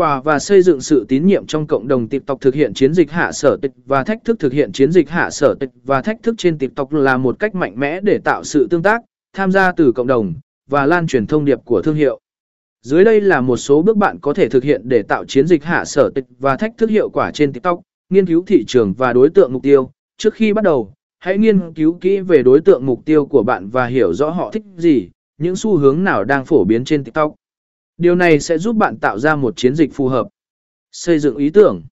Quả và xây dựng sự tín nhiệm trong cộng đồng TikTok thực hiện chiến dịch hạ sở tịch và thách thức thực hiện chiến dịch hạ sở tịch và thách thức trên TikTok là một cách mạnh mẽ để tạo sự tương tác, tham gia từ cộng đồng và lan truyền thông điệp của thương hiệu. Dưới đây là một số bước bạn có thể thực hiện để tạo chiến dịch hạ sở tịch và thách thức hiệu quả trên TikTok. Nghiên cứu thị trường và đối tượng mục tiêu. Trước khi bắt đầu, hãy nghiên cứu kỹ về đối tượng mục tiêu của bạn và hiểu rõ họ thích gì, những xu hướng nào đang phổ biến trên TikTok. Điều này sẽ giúp bạn tạo ra một chiến dịch phù hợp. Xây dựng ý tưởng